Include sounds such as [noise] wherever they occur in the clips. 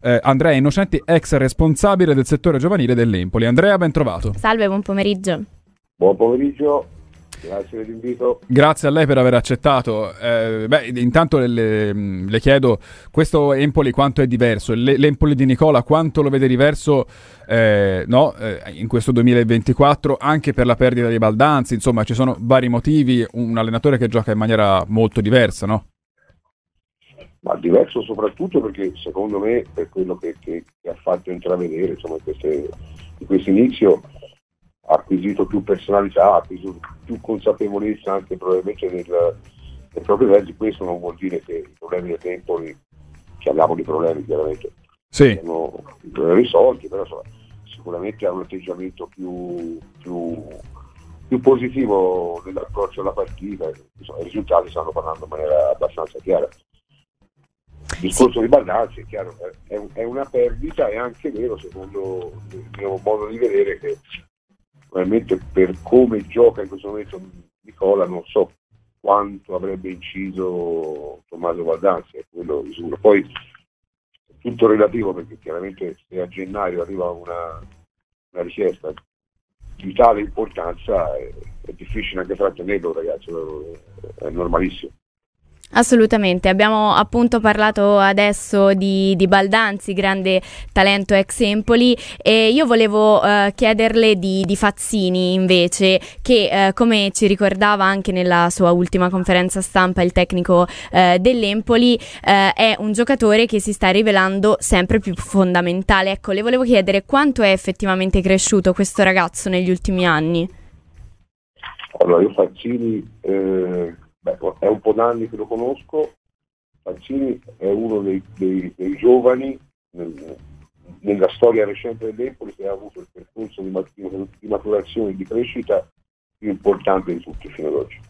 eh, Andrea Innocenti, ex responsabile del settore giovanile dell'Empoli. Andrea, ben trovato. Salve, buon pomeriggio. Buon pomeriggio. Grazie dell'invito. Grazie a lei per aver accettato. Eh, beh, intanto le, le, chiedo, questo Empoli quanto è diverso? L'Empoli di Nicola quanto lo vede diverso eh, no, eh, in questo 2024 anche per la perdita di Baldanzi? Insomma, ci sono vari motivi, un allenatore che gioca in maniera molto diversa, no? Ma diverso soprattutto perché secondo me per quello che, che, che ha fatto intravedere insomma, in, queste, in questo inizio ha acquisito più personalità, ha acquisito più consapevolezza anche probabilmente nel, nel proprio versi, questo non vuol dire che i problemi del tempo, chiamiamoli di problemi chiaramente, sì. sono risolti, però insomma, sicuramente ha un atteggiamento più, più, più positivo nell'approccio alla partita, insomma, i risultati stanno parlando in maniera abbastanza chiara. Il discorso sì. di Baldazzi è chiaro, è, è, una perdita, è anche vero secondo il mio modo di vedere che probabilmente per come gioca in questo momento Nicola non so quanto avrebbe inciso Tommaso Baldazzi, è quello di sicuro. Poi tutto relativo perché chiaramente se a gennaio arriva una, una richiesta di tale importanza è, è difficile anche trattenerlo ragazzi, è normalissimo. Assolutamente, abbiamo appunto parlato adesso di, di, Baldanzi, grande talento ex Empoli e io volevo uh, chiederle di, di, Fazzini invece che uh, come ci ricordava anche nella sua ultima conferenza stampa il tecnico uh, dell'Empoli è un giocatore che si sta rivelando sempre più fondamentale. Ecco, le volevo chiedere quanto è effettivamente cresciuto questo ragazzo negli ultimi anni. Allora io Fazzini... Eh Beh, è un po' d'anni che lo conosco, Fazzini è uno dei, dei, dei giovani nel, nella storia recente dell'Empoli che ha avuto il percorso di, di maturazione e di crescita più importante di tutti fino ad oggi.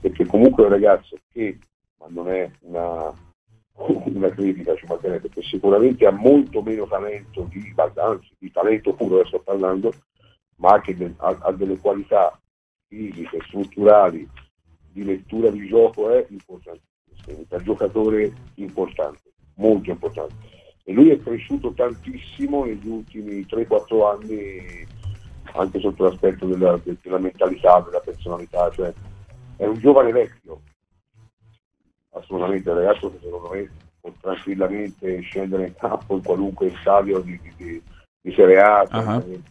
Perché comunque è un ragazzo che, ma non è una, una critica, ci mancherebbe, perché sicuramente ha molto meno talento di anzi di talento puro adesso sto parlando, ma anche de, ha, ha delle qualità fisiche, strutturali, di lettura di gioco è importantissimo, per giocatore importante, molto importante. E lui è cresciuto tantissimo negli ultimi 3-4 anni, anche sotto l'aspetto della, della mentalità, della personalità, cioè è un giovane vecchio, assolutamente, ragazzo che secondo me può tranquillamente scendere in campo in qualunque stadio di, di, di Serie A. Uh-huh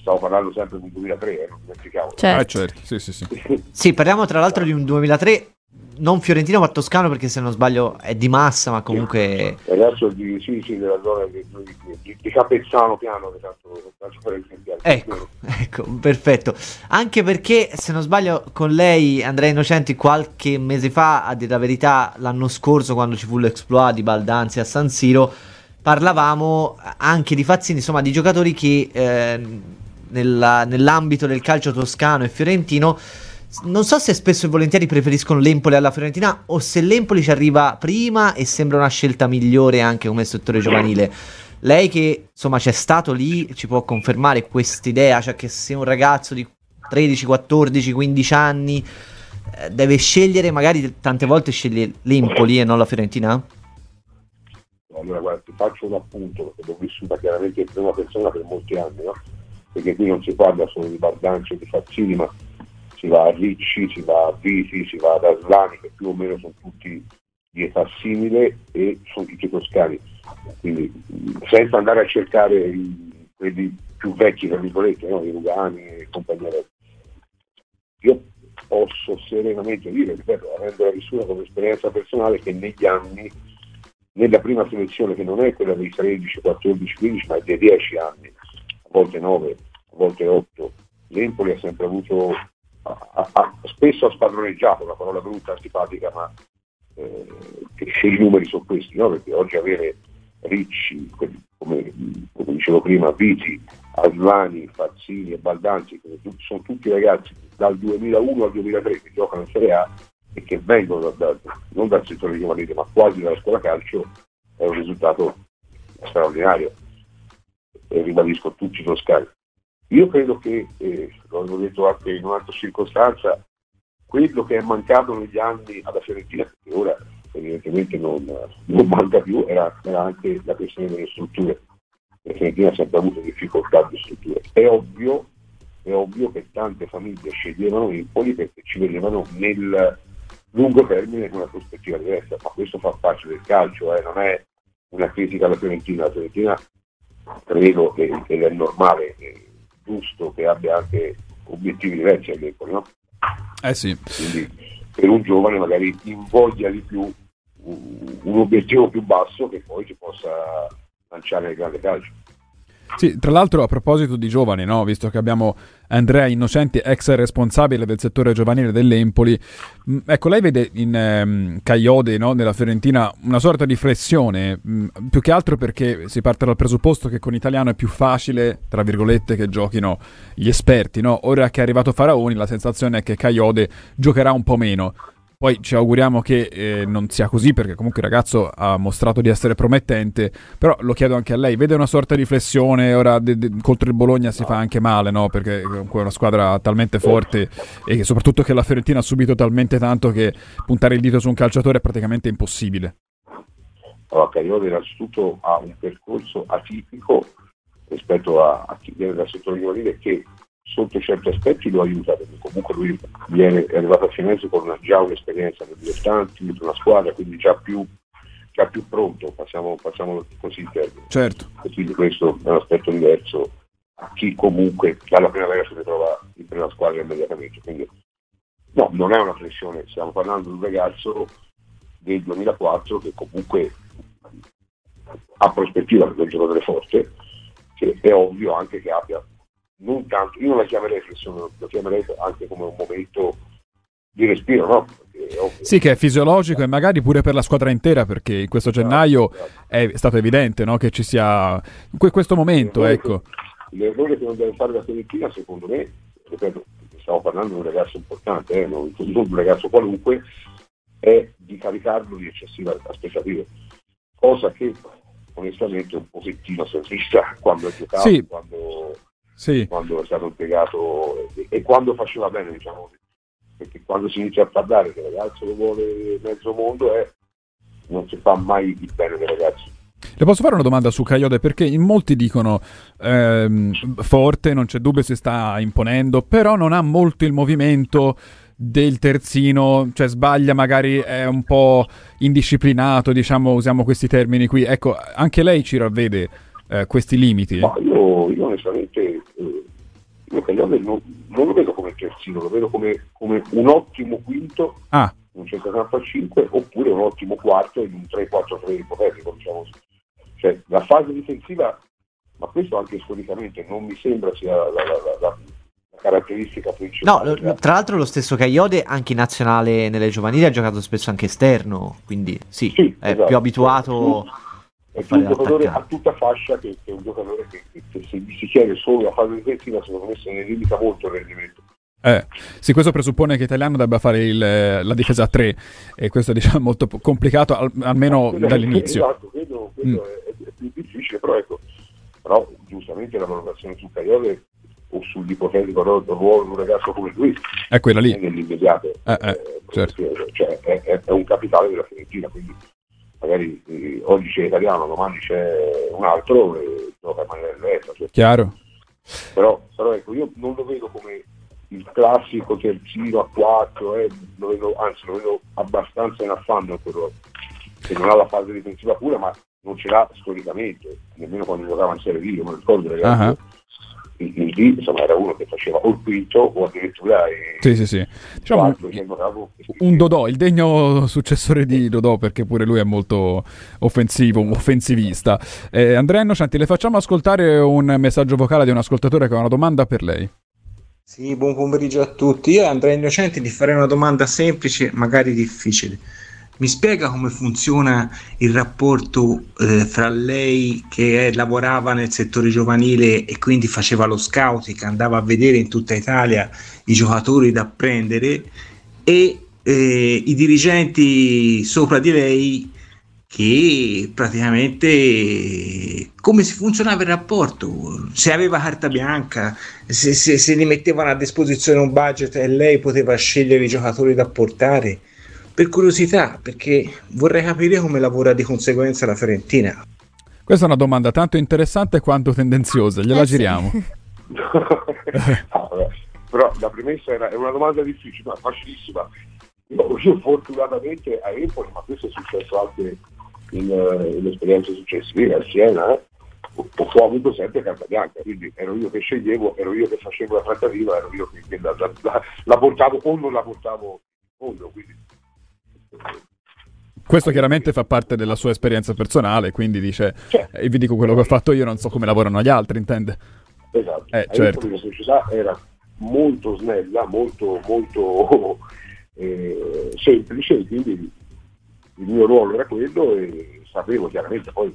stavo parlando sempre di un 2003, eh, non dimenticavo. Certo. Ah, certo. Sì, sì, sì. [laughs] sì, parliamo tra l'altro di un 2003 non fiorentino ma toscano perché se non sbaglio è di massa ma comunque sì. adesso di, sì, sì, della zona di, di, di Capezzano piano esatto, ecco, [laughs] ecco perfetto anche perché se non sbaglio con lei Andrea Innocenti qualche mese fa a dire la verità l'anno scorso quando ci fu l'exploit di Baldanzi a San Siro parlavamo anche di Fazzini, insomma di giocatori che eh, nella, nell'ambito del calcio toscano e fiorentino non so se spesso e volentieri preferiscono l'Empoli alla Fiorentina o se l'Empoli ci arriva prima e sembra una scelta migliore anche come settore giovanile. Lei che insomma c'è stato lì ci può confermare quest'idea, cioè che se un ragazzo di 13, 14, 15 anni eh, deve scegliere, magari tante volte sceglie l'Empoli e non la Fiorentina? Allora guarda, ti faccio un appunto, perché l'ho vissuta chiaramente in prima persona per molti anni, no? perché qui non si parla solo di Bardancio e di Fazzini, ma si va a Ricci, si va a Viti, si va ad Aslani, che più o meno sono tutti di età simile e sono tutti toscani. Quindi senza andare a cercare i, quelli più vecchi, tra virgolette, no? i Lugani e compagnia. Io posso serenamente dire, ripeto, avendo vissuta come esperienza personale, che negli anni nella prima selezione che non è quella dei 13, 14, 15 ma è dei 10 anni, a volte 9, a volte 8. L'Empoli ha sempre avuto, ha, ha, spesso ha spadroneggiato, una parola brutta, antipatica, ma eh, che i numeri sono questi, no? perché oggi avere Ricci, come, come, dicevo prima, Viti, Aslani, Fazzini e Baldanzi, sono tutti ragazzi dal 2001 al 2003 che giocano in Serie A, e che vengono da, da, non dal settore giovanile ma quasi dalla scuola calcio è un risultato straordinario e ribadisco tutti i toscani. Io credo che, eh, l'ho detto anche in un'altra circostanza, quello che è mancato negli anni alla Fiorentina, perché ora evidentemente non, non manca più, era, era, anche la questione delle strutture. La Fiorentina ha sempre avuto difficoltà di strutture. È ovvio, è ovvio che tante famiglie sceglievano Empoli perché ci vedevano nel lungo termine con una prospettiva diversa, ma questo fa parte del calcio, eh, non è una critica alla Fiorentina. La Fiorentina credo che, che è normale, è giusto che abbia anche obiettivi diversi all'Empoli, no? Eh sì. Quindi per un giovane magari invoglia di più un obiettivo più basso che poi ci possa lanciare nel grande calcio. Sì, tra l'altro a proposito di giovani, no? visto che abbiamo Andrea Innocenti, ex responsabile del settore giovanile dell'Empoli, mh, ecco, lei vede in ehm, Caiode, no? nella Fiorentina, una sorta di flessione, mh, più che altro perché si parte dal presupposto che con italiano è più facile, tra virgolette, che giochino gli esperti. No? Ora che è arrivato Faraoni, la sensazione è che Caiode giocherà un po' meno. Poi ci auguriamo che eh, non sia così perché comunque il ragazzo ha mostrato di essere promettente, però lo chiedo anche a lei, vede una sorta di flessione, ora de- de- contro il Bologna si fa anche male, no? perché comunque è una squadra talmente forte e soprattutto che la Fiorentina ha subito talmente tanto che puntare il dito su un calciatore è praticamente impossibile. Allora, Cagliari innanzitutto ha un percorso atipico rispetto a, a chi viene dal settore giovanile che sotto certi aspetti lo aiuta perché comunque lui viene, è arrivato a Firenze con una, già un'esperienza nel dilettanti, dentro una squadra, quindi già più, già più pronto, passiamo, passiamo così in termini. Certo. E quindi questo è un aspetto diverso a chi comunque dalla primavera si ritrova in prima squadra immediatamente. Quindi no, non è una flessione, stiamo parlando di un ragazzo del 2004 che comunque ha prospettiva per un giocatore forte, che è ovvio anche che abbia non tanto, io non la chiamerei flessione, la chiamerei anche come un momento di respiro, no? Sì, che è fisiologico e magari pure per la squadra intera, perché in questo gennaio è stato evidente no? che ci sia questo momento. L'errore, ecco. che, l'errore che non deve fare la Fiorentina, secondo me, ripeto, stiamo parlando di un ragazzo importante, eh, non, non un ragazzo qualunque, è di caricarlo di eccessive aspettative, cosa che onestamente un pochettino si [laughs] è vista quando ha giocato, sì. quando sì. quando è stato impiegato e, e, quando faceva bene, diciamo perché quando si inizia a parlare che il ragazzo lo vuole mezzo mondo è, non si fa mai il bene dei ragazzi. Le posso fare una domanda su Caiode? Perché in molti dicono ehm, forte, non c'è dubbio si sta imponendo, però non ha molto il movimento del terzino, cioè sbaglia, magari è un po' indisciplinato, diciamo, usiamo questi termini qui. Ecco, anche lei ci ravvede eh, questi limiti? Ma io, io onestamente eh, io Caglione non, non, lo vedo come terzino, lo vedo come, come un ottimo quinto, ah. un centrocampo a 5, oppure un ottimo quarto in un 3-4-3 ipotetico, diciamo Cioè, la fase difensiva, ma questo anche storicamente non mi sembra sia la, la, la, la caratteristica principale. No, tra l'altro lo stesso Caiode anche in nazionale nelle giovanili ha giocato spesso anche esterno, quindi sì, sì è esatto. più abituato è più un giocatore a tutta fascia che, che un giocatore che, che, se gli si chiede solo la fase difensiva secondo me se ne limita molto il rendimento eh, sì, questo presuppone che Italiano debba fare il, la difesa a 3 e questo è [laughs] diciamo, molto complicato al, almeno esatto, dall'inizio. Esatto, quello, quello mm. è, è, più difficile, però ecco, però giustamente la valutazione su Caiole o sull'ipotetico ruolo di un ragazzo come lui è quella lì. È nell'immediato. Eh, eh, certo. cioè, è, è, un capitale della Fiorentina, quindi magari eh, oggi c'è italiano, domani c'è un altro e gioca in maniera diversa. Cioè. Chiaro. Però, però, ecco, io non lo vedo come il classico terzino a 4, eh, lo vedo, anzi lo vedo abbastanza in affanno quello che non ha la fase difensiva pura, ma non ce l'ha storicamente, nemmeno quando giocava in Serie D, io me lo ricordo ragazzi. Uh-huh D insomma, era uno che faceva o il quinto o addirittura il sì, sì, sì. Diciamo un, un Dodò, il degno successore di Dodò perché pure lui è molto offensivo, offensivista. Eh, Andrea Innocenti, le facciamo ascoltare un messaggio vocale di un ascoltatore che ha una domanda per lei. Sì, buon pomeriggio a tutti. Io Andrea Innocenti ti farei una domanda semplice, magari difficile. Mi spiega come funziona il rapporto eh, fra lei che è, lavorava nel settore giovanile e quindi faceva lo scouting, andava a vedere in tutta Italia i giocatori da prendere e eh, i dirigenti sopra di lei che praticamente come si funzionava il rapporto, se aveva carta bianca, se, se, se gli mettevano a disposizione un budget e lei poteva scegliere i giocatori da portare per curiosità, perché vorrei capire come lavora di conseguenza la Fiorentina. Questa è una domanda tanto interessante quanto tendenziosa, gliela eh giriamo. Sì. [laughs] [laughs] ah, però la premessa era, è una domanda difficile, ma facilissima. Io, io, fortunatamente a Empoli, ma questo è successo anche in, uh, in esperienze successive a Siena, eh, ho, ho, avuto sempre carta bianca, quindi ero io che sceglievo, ero io che facevo la trattativa, ero io che, che la, la, la, la, portavo o non la portavo in fondo. Quindi, questo chiaramente fa parte della sua esperienza personale, quindi dice, certo. e vi dico quello che ho fatto io, non so come lavorano gli altri, intende? Esatto. Eh, certo. La società era molto snella, molto, molto [laughs] eh, semplice, quindi il mio ruolo era quello e sapevo chiaramente poi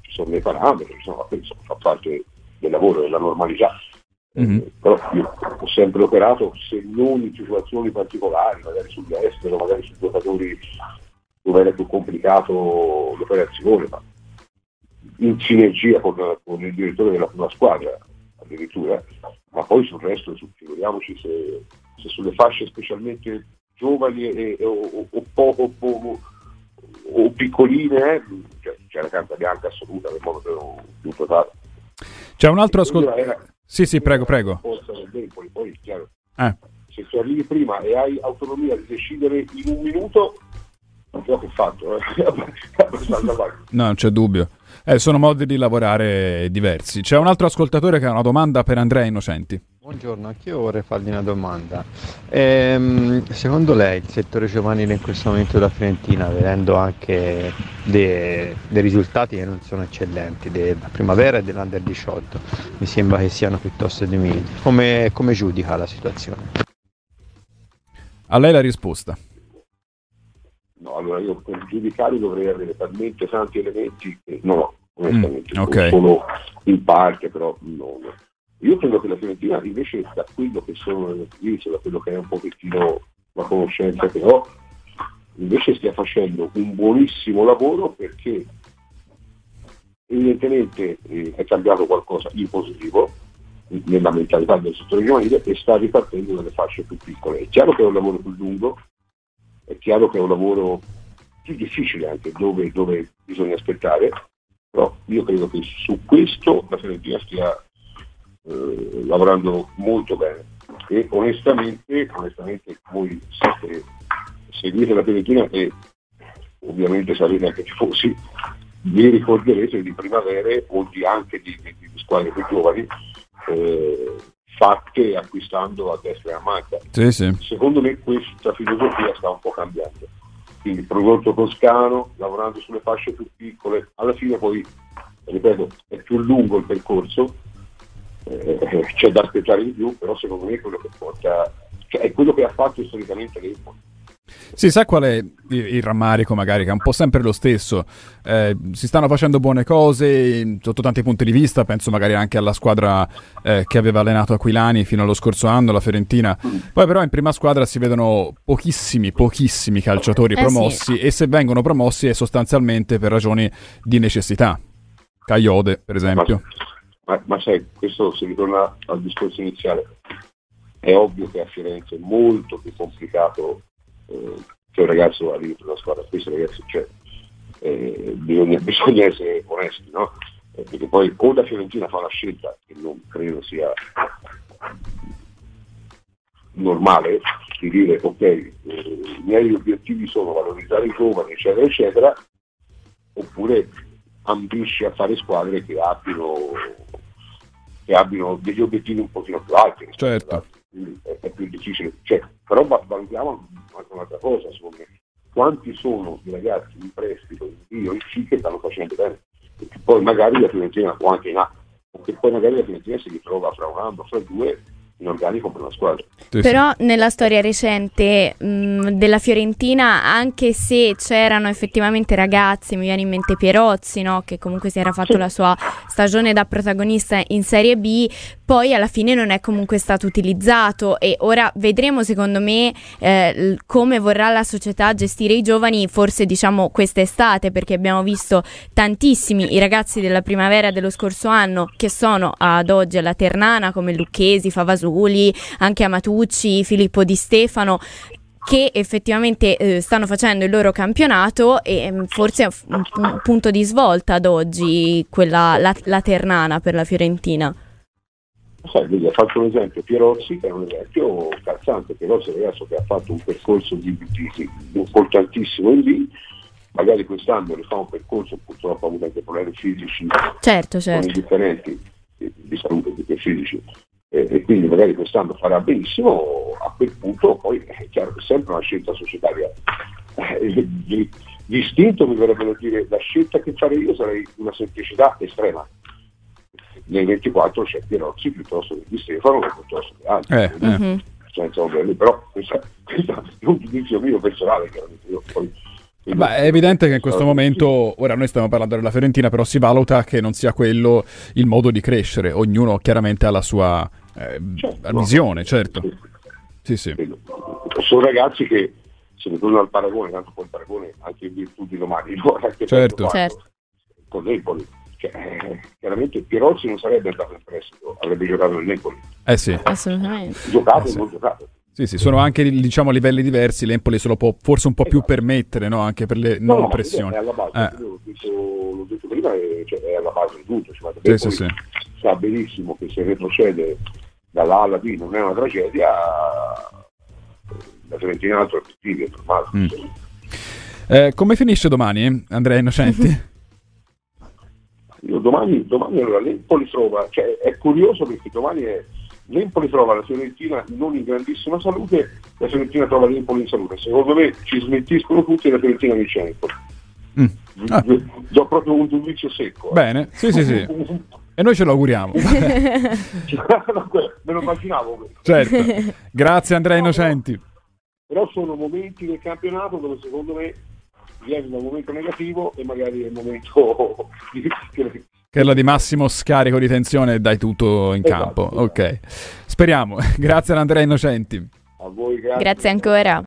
ci sono dei parametri, insomma, penso, fa parte del lavoro, della normalità. Mm-hmm. Però io ho sempre operato, se non in situazioni particolari, magari sull'estero, magari su giocatori dove era più complicato l'operazione, ma in sinergia con, con il direttore della prima squadra addirittura, ma poi sul resto figuriamoci se, se sulle fasce specialmente giovani e, e, o, o, poco, poco o piccoline eh, c'è, c'è, la carta bianca assoluta nel modo più, più totale. C'è un altro ascolto. Sì, sì, prego, prego. Deboli, poi, chiaro, eh. Se tu arrivi prima e hai autonomia di decidere in un minuto, non so che fatto, eh. [laughs] no, non c'è dubbio. Eh, sono modi di lavorare diversi. C'è un altro ascoltatore che ha una domanda per Andrea Innocenti. Buongiorno, anch'io vorrei fargli una domanda. Ehm, secondo lei il settore giovanile in questo momento da Fiorentina, vedendo anche dei, dei risultati che non sono eccellenti, della primavera e dell'Under 18, mi sembra che siano piuttosto timidi. Come, come giudica la situazione? A lei la risposta. No, allora io per giudicare dovrei avere talmente tanti elementi che non ho, onestamente, mm, okay. solo in parte, però non. Io credo che la Fiorentina invece da quello che sono le notizie, da quello che è un pochettino la conoscenza che ho, invece stia facendo un buonissimo lavoro perché evidentemente eh, è cambiato qualcosa in positivo nella mentalità del settore giovanile e sta ripartendo dalle fasce più piccole. È chiaro che è un lavoro più lungo, è chiaro che è un lavoro più difficile anche dove, dove bisogna aspettare, però io credo che su questo la Fiorentina stia eh, lavorando molto bene e onestamente, onestamente voi siete, seguite la Fiorentina e ovviamente sarete anche tifosi, vi ricorderete di primavere o di anche di, di, di squadre più giovani eh, fatte acquistando a destra e a manca. Sì, sì. Secondo me questa filosofia sta un po' cambiando. Quindi prodotto toscano, lavorando sulle fasce più piccole, alla fine poi, ripeto, è più lungo il percorso, eh, c'è da aspettare di più, però secondo me è quello che porta, cioè è quello che ha fatto storicamente l'Empoli. Si sa qual è il, rammarico, magari, che è un po' sempre lo stesso. Eh, si stanno facendo buone cose sotto tanti punti di vista, penso magari anche alla squadra eh, che aveva allenato Aquilani fino allo scorso anno, la Fiorentina. Poi però in prima squadra si vedono pochissimi, pochissimi calciatori eh promossi sì. e se vengono promossi è sostanzialmente per ragioni di necessità. Caiode, per esempio. Ma, ma, sai, questo si ritorna al discorso iniziale. È ovvio che a Firenze è molto più complicato eh, che un ragazzo arrivi per una squadra, spesso ragazzi cioè, eh, bisogna, [laughs] bisogna, essere onesti, no? Eh, perché poi o la Fiorentina fa la scelta, che non credo sia normale, di dire ok, eh, i miei obiettivi sono valorizzare i giovani, eccetera, eccetera, oppure ambisce a fare squadre che abbiano, che abbiano degli obiettivi un pochino più alti. Certo. Quindi è, è, più difficile. Cioè, però valutiamo anche un'altra cosa, secondo me. Quanti sono i ragazzi in prestito, in Dio, in C che stanno facendo bene? Perché poi magari la Fiorentina, o anche in A, che poi magari la Fiorentina si ritrova fra un anno, fra due, in organico per una squadra. Però nella storia recente mh, della Fiorentina, anche se c'erano effettivamente ragazzi, mi viene in mente Pierozzi, no? che comunque si era fatto sì. la sua stagione da protagonista in Serie B, poi alla fine non è comunque stato utilizzato e ora vedremo secondo me eh, come vorrà la società gestire i giovani, forse diciamo quest'estate, perché abbiamo visto tantissimi i ragazzi della primavera dello scorso anno che sono ad oggi alla Ternana come Lucchesi, Favasuli, anche Amatucci, Filippo Di Stefano che effettivamente eh, stanno facendo il loro campionato e mm, forse è un, un punto di svolta ad oggi quella, la, la Ternana per la Fiorentina. Sai, vedi, fatto un esempio Pierozzi che è un esempio calzante, Pierozzi è un ragazzo che ha fatto un percorso di, di, di importantissimo in lì, magari quest'anno rifà un percorso, purtroppo ha avuto anche problemi fisici certo, certo. differenti di salute che fisici e, e, quindi magari quest'anno farà benissimo, a quel punto poi è chiaro che è sempre una scelta societaria. Eh, di, distinto mi verrebbe da dire la scelta che farei io sarei una semplicità estrema nel 24 c'è Pierozzi piuttosto che Di Stefano piuttosto che altri. Eh, eh. Senza ovviamente, però questo, è un giudizio mio personale, chiaramente. Io poi, Beh, è evidente che in questo momento, ora noi stiamo parlando della Fiorentina, però si valuta che non sia quello il modo di crescere, ognuno chiaramente ha la sua eh, certo, visione, no. certo. Sì, sì. Sono ragazzi che, se ne torno al paragone, tanto poi il paragone anche in virtù di domani, [laughs] no? certo. certo. con Napoli, cioè, chiaramente Pirozzi non sarebbe andato in prestito, avrebbe giocato nel Napoli. Eh sì. Assolutamente. Giocato Eh e sì. non giocato. Sì, sì, sono anche diciamo a livelli diversi, l'Empoli se lo può forse un po' più Esatto. permettere, no? Anche per le No, non no, pressioni. È alla base, Eh. l'ho, detto, l'ho detto prima, è, cioè, è alla base di tutto. Cioè, Sì, sì, sì. sa benissimo che se retrocede dalla A alla B non è una tragedia, la Fiorentina ha altri obiettivi, è normale. Mm. Eh, come finisce domani, Andrea Innocenti? [laughs] Io domani, domani allora, l'Empoli trova, cioè è curioso perché domani è, l'Empoli trova la Fiorentina non in grandissima salute, la Fiorentina trova l'Empoli in salute. Secondo me ci smentiscono tutti e la Fiorentina vince l'Empoli. Mm. Ah, Do proprio un giudizio secco. eh. bene, sì, sì, sì. [laughs] E noi ce lo auguriamo. [laughs] Me lo immaginavo questo. certo. [laughs] Grazie Andrea Innocenti. Però sono momenti del campionato dove secondo me viene da un momento negativo e magari è il momento [laughs] di, che- Quella di massimo scarico di tensione e dai tutto in Esatto, campo. esatto. Ok. Speriamo. Grazie ad Andrea Innocenti. a voi grazie. Grazie ancora.